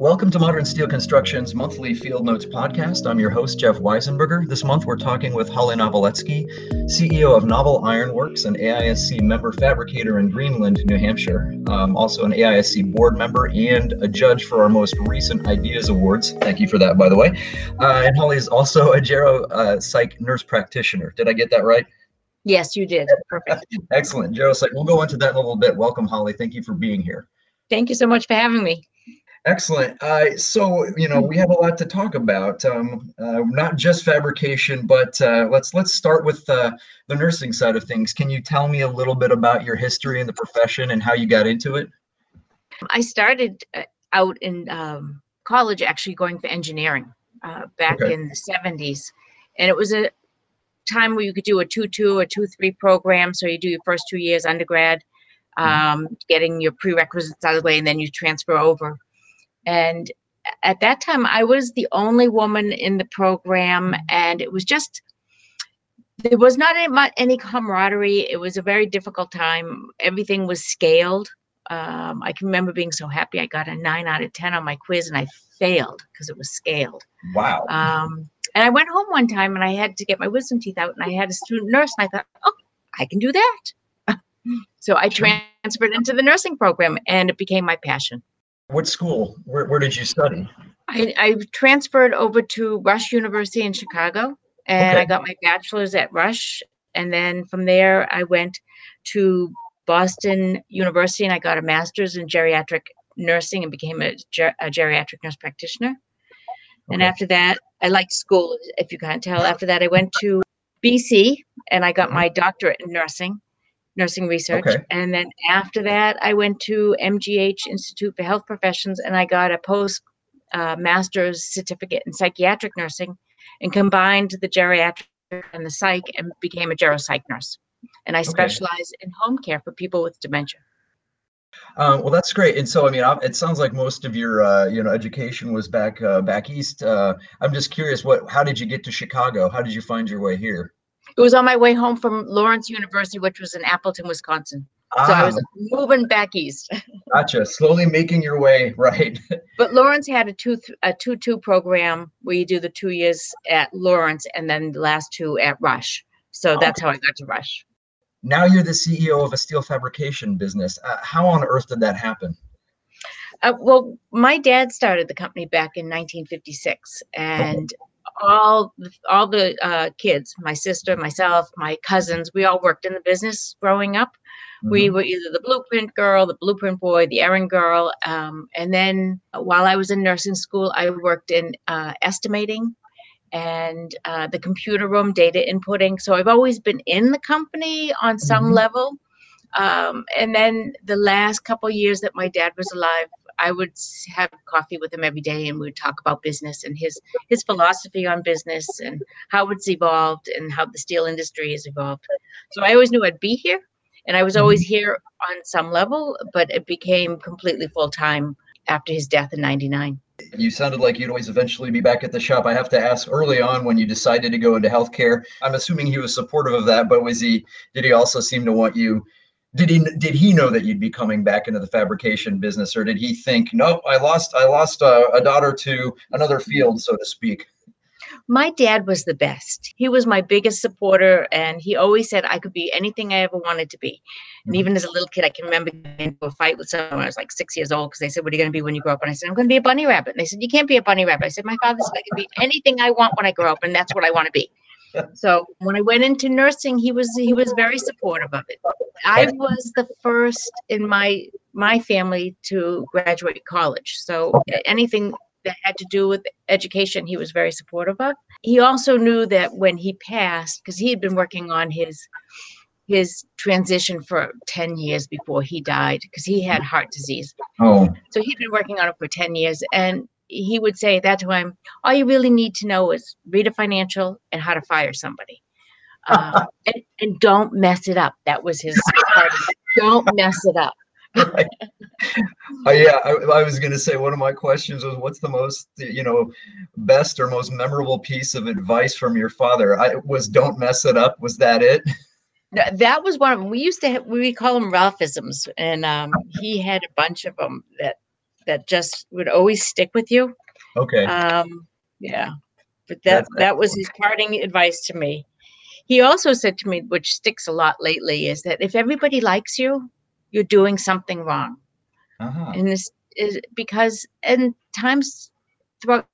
Welcome to Modern Steel Construction's monthly Field Notes podcast. I'm your host, Geoff Weisenberger. This month, we're talking with Hollie Noveletsky, CEO of Novel Ironworks, an AISC member fabricator in Greenland, New Hampshire, um, also an AISC board member and a judge for our most recent Ideas Awards. Thank you for that, by the way. Uh, and Hollie is also a Gero uh, Psych nurse practitioner. Did I get that right? Yes, you did. Perfect. Excellent. Gero Psych. We'll go into that in a little bit. Welcome, Hollie. Thank you for being here. Thank you so much for having me. Excellent. Uh, so you know we have a lot to talk about, um, uh, not just fabrication, but uh, let's let's start with uh, the nursing side of things. Can you tell me a little bit about your history in the profession and how you got into it? I started uh, out in um, college, actually going for engineering uh, back okay. in the '70s, and it was a time where you could do a two-two or two-three program. So you do your first two years undergrad, mm-hmm. um, getting your prerequisites out of the way, and then you transfer over and at that time, I was the only woman in the program, and it was just there was not any, any camaraderie. It was a very difficult time. Everything was scaled. Um, I can remember being so happy. I got a nine out of ten on my quiz, and I failed because it was scaled. Wow. Um, and I went home one time, and I had to get my wisdom teeth out, and I had a student nurse, and I thought, oh, I can do that. so I transferred into the nursing program, and it became my passion. What school? Where, where did you study? I, I transferred over to Rush University in Chicago and okay. I got my bachelor's at Rush. And then from there, I went to Boston University and I got a master's in geriatric nursing and became a, ger- a geriatric nurse practitioner. Okay. And after that, I liked school, if you can't tell. After that, I went to BC and I got mm-hmm. my doctorate in nursing nursing research. Okay. And then after that, I went to MGH Institute for Health Professions and I got a post uh, master's certificate in psychiatric nursing and combined the geriatric and the psych and became a geropsych nurse. And I okay. specialize in home care for people with dementia. Um, well, that's great. And so, I mean, it sounds like most of your, uh, you know, education was back uh, back east. Uh, I'm just curious, what? How did you get to Chicago? How did you find your way here? It was on my way home from Lawrence University, which was in Appleton, Wisconsin. Ah. So I was ah. moving back east. gotcha. Slowly making your way right. but Lawrence had a two a two two program where you do the two years at Lawrence and then the last two at Rush. So that's how I got to Rush. Now you're the CEO of a steel fabrication business. Uh, how on earth did that happen? Uh, well, my dad started the company back in 1956, and all all the uh, kids, my sister, myself, my cousins, we all worked in the business growing up. Mm-hmm. We were either the blueprint girl, the blueprint boy, the errand girl. Um, and then while I was in nursing school, I worked in uh, estimating and uh, the computer room data inputting. So I've always been in the company on some mm-hmm. level. Um, and then the last couple years that my dad was alive, I would have coffee with him every day, and we would talk about business and his his philosophy on business and how it's evolved and how the steel industry has evolved. So I always knew I'd be here, and I was always mm-hmm. here on some level, but it became completely full time after his death in '99. You sounded like you'd always eventually be back at the shop. I have to ask early on when you decided to go into healthcare. I'm assuming he was supportive of that, but was he? Did he also seem to want you did he did he know that you'd be coming back into the fabrication business or did he think no i lost i lost a, a, daughter to another field so to speak my dad was the best. He was my biggest supporter and he always said i could be anything i ever wanted to be. And mm-hmm. even as a little kid i can remember getting into a fight with someone i was like six years old because they said what are you going to be when you grow up? And i said i'm going to be a bunny rabbit. And they said you can't be a bunny rabbit. I said my father said i can be anything i want when i grow up and that's what i want to be so when I went into nursing, he was he was very supportive of it. I was the first in my my family to graduate college. So anything that had to do with education, he was very supportive of. He also knew that when he passed, because he had been working on his his transition for 10 years before he died because he had heart disease. Oh. So he'd been working on it for 10 years. And he would say at that time, all you really need to know is read a financial and how to fire somebody. Uh, and, and, don't mess it up. That was his part. Don't mess it up. right. uh, yeah, I, I was going to say one of my questions was, "What's the most, you know, best or most memorable piece of advice from your father?" I was, "Don't mess it up." Was that it? That was one of them. We used to have, we call them Ralphisms, and um, he had a bunch of them that that just would always stick with you. Okay. Um, yeah, but that that was his parting advice to me. He also said to me, which sticks a lot lately, is that if everybody likes you, you're doing something wrong. Uh-huh. And this is because in times throughout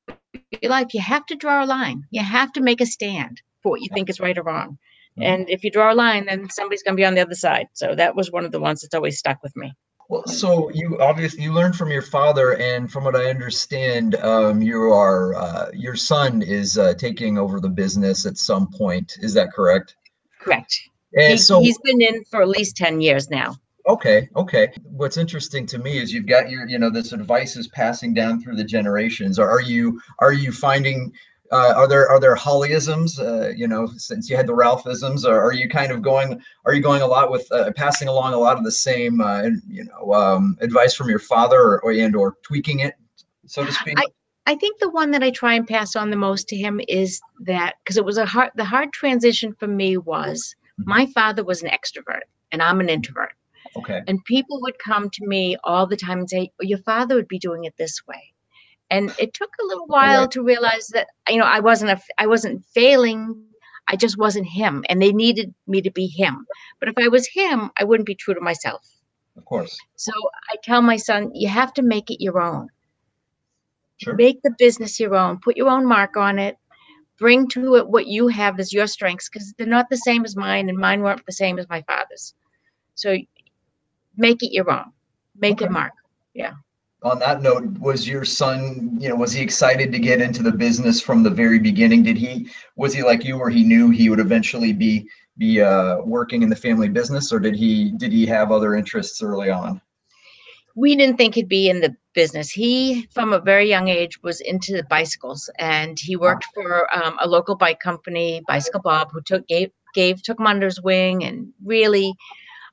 your life, you have to draw a line. You have to make a stand for what you think is right or wrong. Mhm. And if you draw a line, then somebody's going to be on the other side. So that was one of the ones that's always stuck with me. Well, so you obviously you learned from your father, and from what I understand, um, you are uh, your son is uh, taking over the business at some point. Is that correct? Correct. And He, so, he's been in for at least 10 years now. okay, okay. What's interesting to me is you've got your, you know, this advice is passing down through the generations. Are you are you finding uh, are there are there Hollyisms? Uh, you know, since you had the Ralphisms, or are you kind of going? Are you going a lot with uh, passing along a lot of the same, uh, you know, um, advice from your father, or, or and or tweaking it, so to speak? I I think the one that I try and pass on the most to him is that because it was a hard the hard transition for me was Mhm. my father was an extrovert and I'm an introvert. okay. And people would come to me all the time and say, oh, Your father would be doing it this way. And it took a little oh, while Right. to realize that, you know, I wasn't a, I wasn't failing. I just wasn't him. And they needed me to be him. But if I was him, I wouldn't be true to myself. Of course. So I tell my son, you have to make it your own. Sure. Make the business your own. Put your own mark on it. Bring to it what you have as your strengths because they're not the same as mine, and mine weren't the same as my father's. So make it your own. Make Okay. a mark. On that note, was your son, you know, was he excited to get into the business from the very beginning? Did he was he like you, where he knew he would eventually be be uh, working in the family business, or did he did he have other interests early on? we didn't think he'd be in the business. He, from a very young age, was into bicycles, and he worked for um, a local bike company, Bicycle Bob, who took gave gave took him under his wing, and really,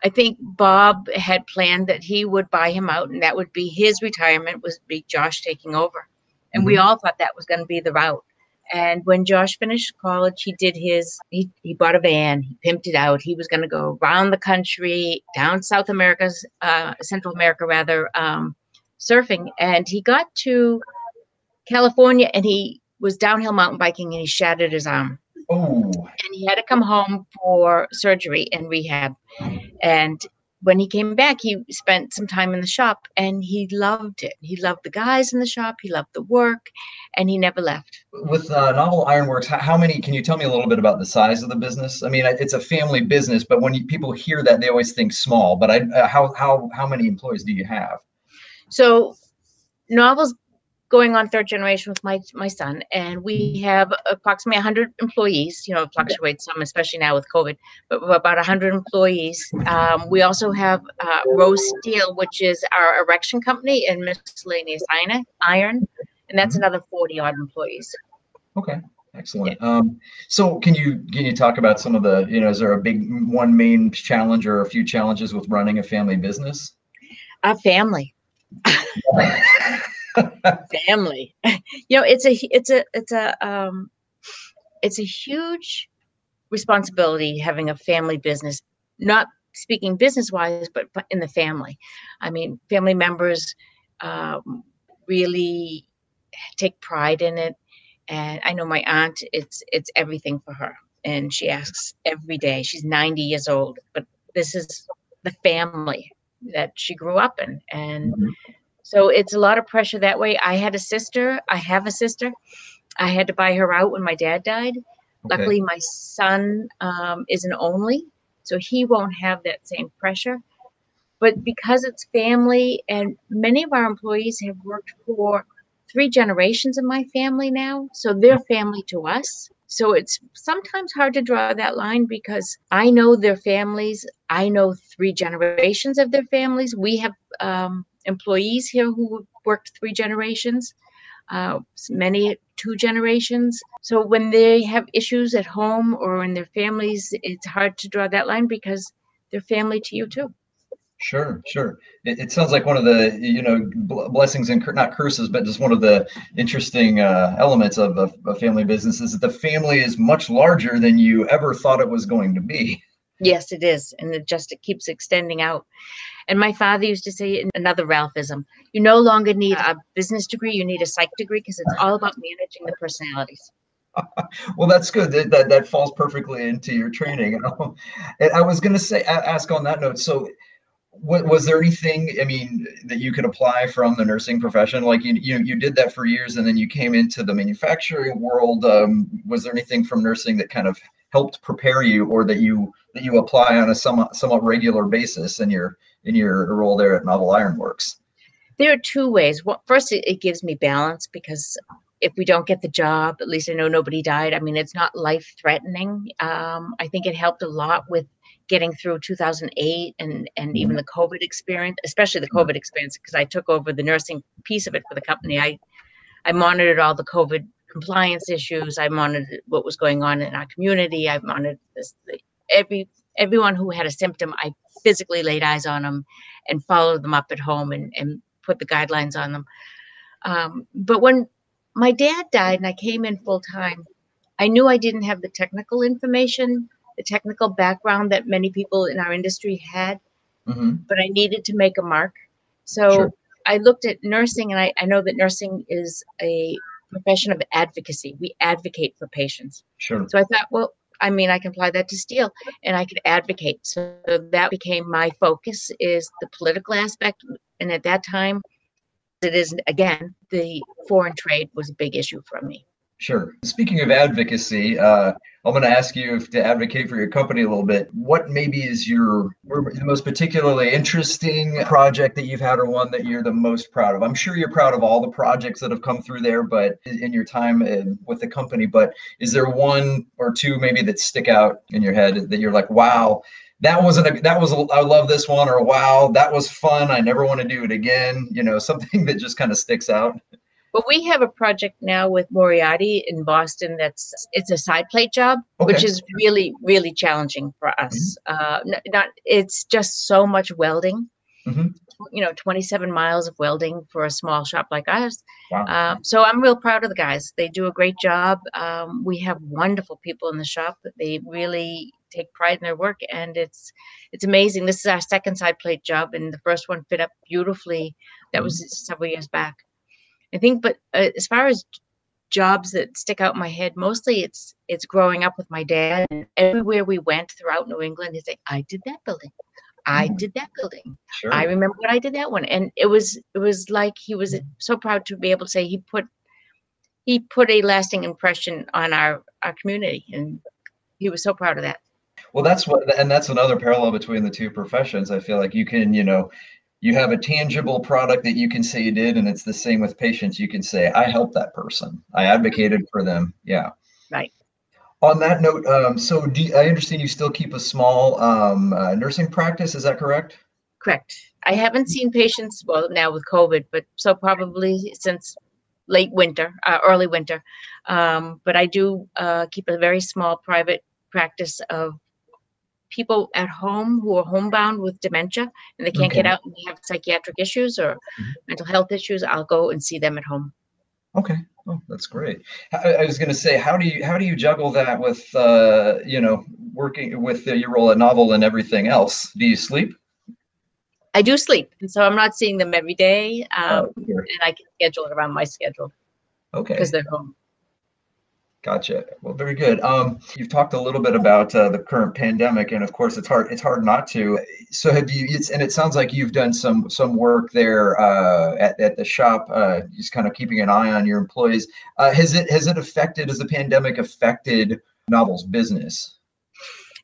I think Bob had planned that he would buy him out, and that would be his retirement. Was be Josh taking over, and we all thought that was going to be the route. And when Josh finished college, he did his, he, he bought a van, he pimped it out. He was going to go around the country, down South America's, uh, Central America rather, um, surfing. And he got to California and he was downhill mountain biking and he shattered his arm. Oh, he had to come home for surgery and rehab. And when he came back, he spent some time in the shop and he loved it. He loved the guys in the shop, he loved the work, and he never left. with uh, Novel Ironworks, how, many? Can you tell me a little bit about the size of the business? I mean, it's a family business, but when you, people hear that, they always think small. But I, uh, how how how many employees do you have? So, novels going on third generation with my my son, and we have approximately 100 employees. You know, it fluctuates some, especially now with COVID, but we're about 100 employees. Um, we also have uh, Rose Steel, which is our erection company, and miscellaneous iron, iron, and that's Mhm. another 40 odd employees. Okay, excellent. Um, so can you can you talk about some of the you know is there a big one main challenge or a few challenges with running a family business? A family, family. you know, it's a it's a it's a um, it's a huge responsibility having a family business. Not speaking business wise, but in the family. I mean, family members um, really take pride in it, and I know my aunt. It's it's everything for her, and she asks every day. She's ninety years old, but this is the family that she grew up in, and Mhm. So it's a lot of pressure that way. I had a sister. I have a sister. I had to buy her out when my dad died. Okay. Luckily, my son um, is an only, so he won't have that same pressure. But because it's family, and many of our employees have worked for three generations of my family now, so they're family to us. So it's sometimes hard to draw that line because I know their families. I know three generations of their families. We have um, employees here who worked three generations, uh, many two generations. So when they have issues at home or in their families, it's hard to draw that line because they're family to you too. Sure, sure. It, it sounds like one of the you know bl- blessings and not curses, but just one of the interesting uh, elements of a family business is that the family is much larger than you ever thought it was going to be. Yes, it is. And it just it keeps extending out. And my father used to say another Ralphism you no longer need a business degree, you need a psych degree because it's all about managing the personalities. well, that's good. That, that, that falls perfectly into your training. and I was going to say, ask on that note. So, what, was there anything i mean that you could apply from the nursing profession like you you, you did that for years and then you came into the manufacturing world um, was there anything from nursing that kind of helped prepare you or that you that you apply on a somewhat somewhat regular basis in your in your role there at novel ironworks? There are two ways. First it, gives me balance because if we don't get the job at least i know nobody died. I mean it's not life threatening um, i think it helped a lot with getting through 2008 and and even mm-hmm. the COVID experience, especially the COVID experience, because I took over the nursing piece of it for the company. I I monitored all the COVID compliance issues. I monitored what was going on in our community. I monitored this, every everyone who had a symptom. I physically laid eyes on them and followed them up at home and and put the guidelines on them. Um, but when my dad died and I came in full time, I knew I didn't have the technical information the technical background that many people in our industry had, mm-hmm. but I needed to make a mark. So sure. I looked at nursing, and I, I know that nursing is a profession of advocacy. We advocate for patients. Sure. So I thought, well, I mean, I can apply that to steel, and I could advocate. So that became my focus is the political aspect. And at that time, it is again the foreign trade was a big issue for me. Sure. Speaking of advocacy, uh, I'm going to ask you if, to advocate for your company a little bit. What maybe is your the most particularly interesting project that you've had, or one that you're the most proud of? I'm sure you're proud of all the projects that have come through there, but in your time with the company. But is there one or two maybe that stick out in your head that you're like, wow, that wasn't a, that was a, I love this one, or wow, that was fun. I never want to do it again. You know, something that just kind of sticks out. But we have a project now with Moriarty in Boston that's it's a side plate job, okay. which is really really challenging for us. Mm-hmm. Uh, not it's just so much welding. Mm-hmm. You know, 27 miles of welding for a small shop like ours. Wow. Um, so I'm real proud of the guys. They do a great job. Um, we have wonderful people in the shop. They really take pride in their work, and it's it's amazing. This is our second side plate job, and the first one fit up beautifully. That mm-hmm. was several years back. I think, but uh, as far as jobs that stick out in my head, mostly it's it's growing up with my dad. And everywhere we went throughout New England, he's like, "I did that building, I mm. did that building, sure. I remember what I did that one," and it was it was like he was so proud to be able to say he put he put a lasting impression on our our community, and he was so proud of that. Well, that's what, and that's another parallel between the two professions. I feel like you can, you know, you have a tangible product that you can say you did and it's the same with patients. You can say i helped that person. I advocated for them. Yeah. Right. On that note um, so do, i understand you still keep a small um, uh, nursing practice. Is that correct? Correct. I haven't seen patients well now with covid but so probably since late winter uh, early winter. Um, but i do uh, keep a very small private practice of people at home who are homebound with dementia and they can't okay. get out and they have psychiatric issues or mm-hmm. mental health issues, I'll go and see them at home. Okay. Oh, that's great. I, I was going to say, how do you how do you juggle that with uh, you know working with your role at Novel and everything else? Do you sleep? I do sleep, and so I'm not seeing them every day, um, oh, and I can schedule it around my schedule. Okay. Because they're home. Gotcha. Well, very good. Um, you've talked a little bit about uh, the current pandemic, and of course, it's hard. It's hard not to. So, have you? It's and it sounds like you've done some some work there uh, at at the shop, uh, just kind of keeping an eye on your employees. Uh, has it has it affected? Has the pandemic affected Novel's business?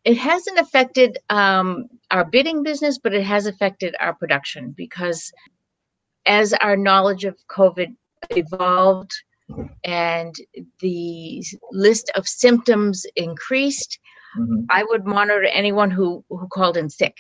It hasn't affected um, our bidding business, but it has affected our production because as our knowledge of COVID evolved and the list of symptoms increased, mm-hmm. I would monitor anyone who, who called in sick.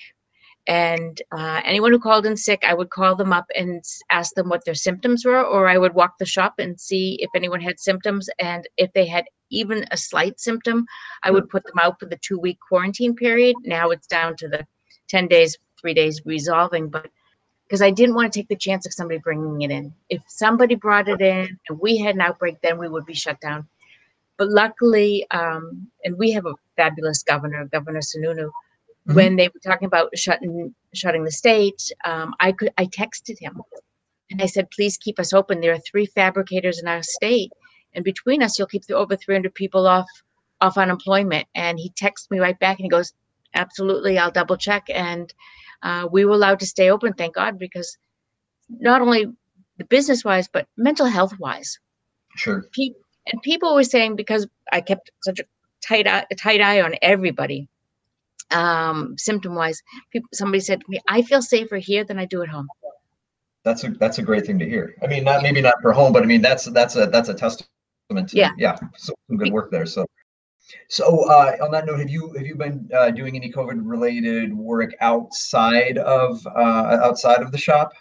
And uh, anyone who called in sick, I would call them up and ask them what their symptoms were, or I would walk the shop and see if anyone had symptoms. And if they had even a slight symptom, I would put them out for the two week quarantine period. Now it's down to the 10 days, three days resolving. But because I didn't want to take the chance of somebody bringing it in. If somebody brought it in and we had an outbreak, then we would be shut down. But luckily, um, and we have a fabulous governor, Governor Sununu. Mm-hmm. When they were talking about shutting shutting the state, um, I could I texted him and I said, please keep us open. There are three fabricators in our state, and between us, you'll keep the over 300 people off off unemployment. And he texts me right back and he goes, absolutely, I'll double check. And uh, we were allowed to stay open, thank God, because not only the business wise, but mental health wise. Sure. Pe- and people were saying because I kept such a tight eye, a tight eye on everybody, um, symptom wise. Somebody said to me, "I feel safer here than I do at home." That's a that's a great thing to hear. I mean, not maybe not for home, but I mean that's that's a that's a testament to yeah yeah so some good work there. So so uh, on that note, have you have you been uh, doing any COVID related work outside of uh, outside of the shop?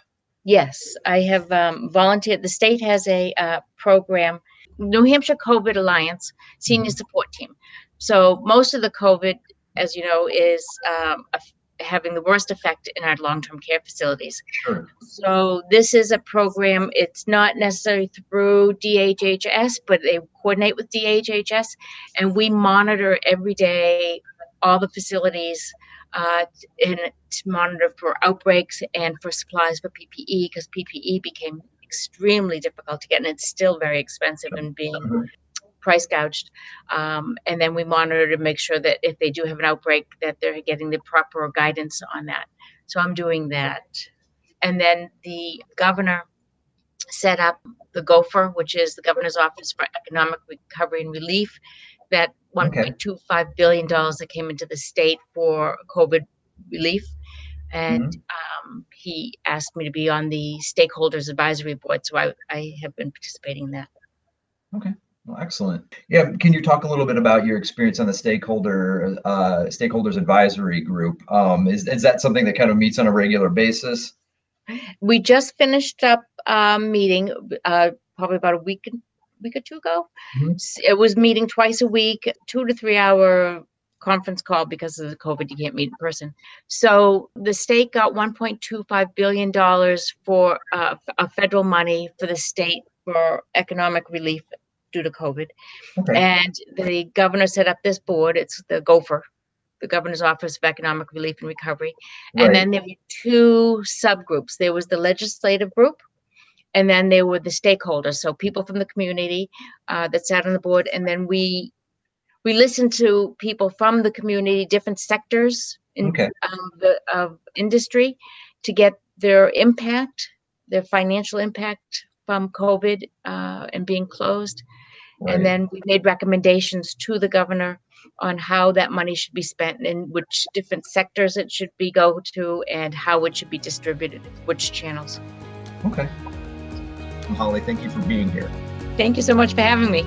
Yes, I have um, volunteered. The state has a uh, program, New Hampshire COVID Alliance Senior mm-hmm. Support Team. So most of the COVID, as you know, is um, a, having the worst effect in our long-term care facilities. Sure. So this is a program. It's not necessarily through DHHS, but they coordinate with DHHS, and we monitor every day all the facilities uh, in, to monitor for outbreaks and for supplies for PPE because PPE became extremely difficult to get and it's still very expensive and being mm-hmm. Price gouged. Um, and then we monitor to make sure that if they do have an outbreak, that they're getting the proper guidance on that. So I'm doing that. And then the governor set up the GOFERR which is the Governor's Office for Economic Recovery and Relief, that 1.25 okay. billion dollars that came into the state for COVID relief. And mm-hmm. um, he asked me to be on the stakeholders advisory board, so I, I have been participating in that. Okay. Well, excellent. Yeah, can you talk a little bit about your experience on the stakeholder uh, stakeholders advisory group? Um, is is that something that kind of meets on a regular basis? We just finished up a meeting, uh, probably about a week week or two ago. Mm-hmm. It was meeting twice a week, two to three hour conference call because of the COVID, you can't meet in person. So the state got 1.25 billion dollars for uh, federal money for the state for economic relief due to COVID, okay. and the governor set up this board. It's the GOFERR, the Governor's Office of Economic Relief and Recovery, right. and then there were two subgroups. There was the legislative group, and then there were the stakeholders so people from the community uh, that sat on the board and then we we listened to people from the community different sectors in okay. um, the of industry to get their impact their financial impact from covid uh, and being closed right. and then we made recommendations to the governor on how that money should be spent and which different sectors it should be go to and how it should be distributed which channels okay Hollie, thank you for being here. Thank you so much for having me.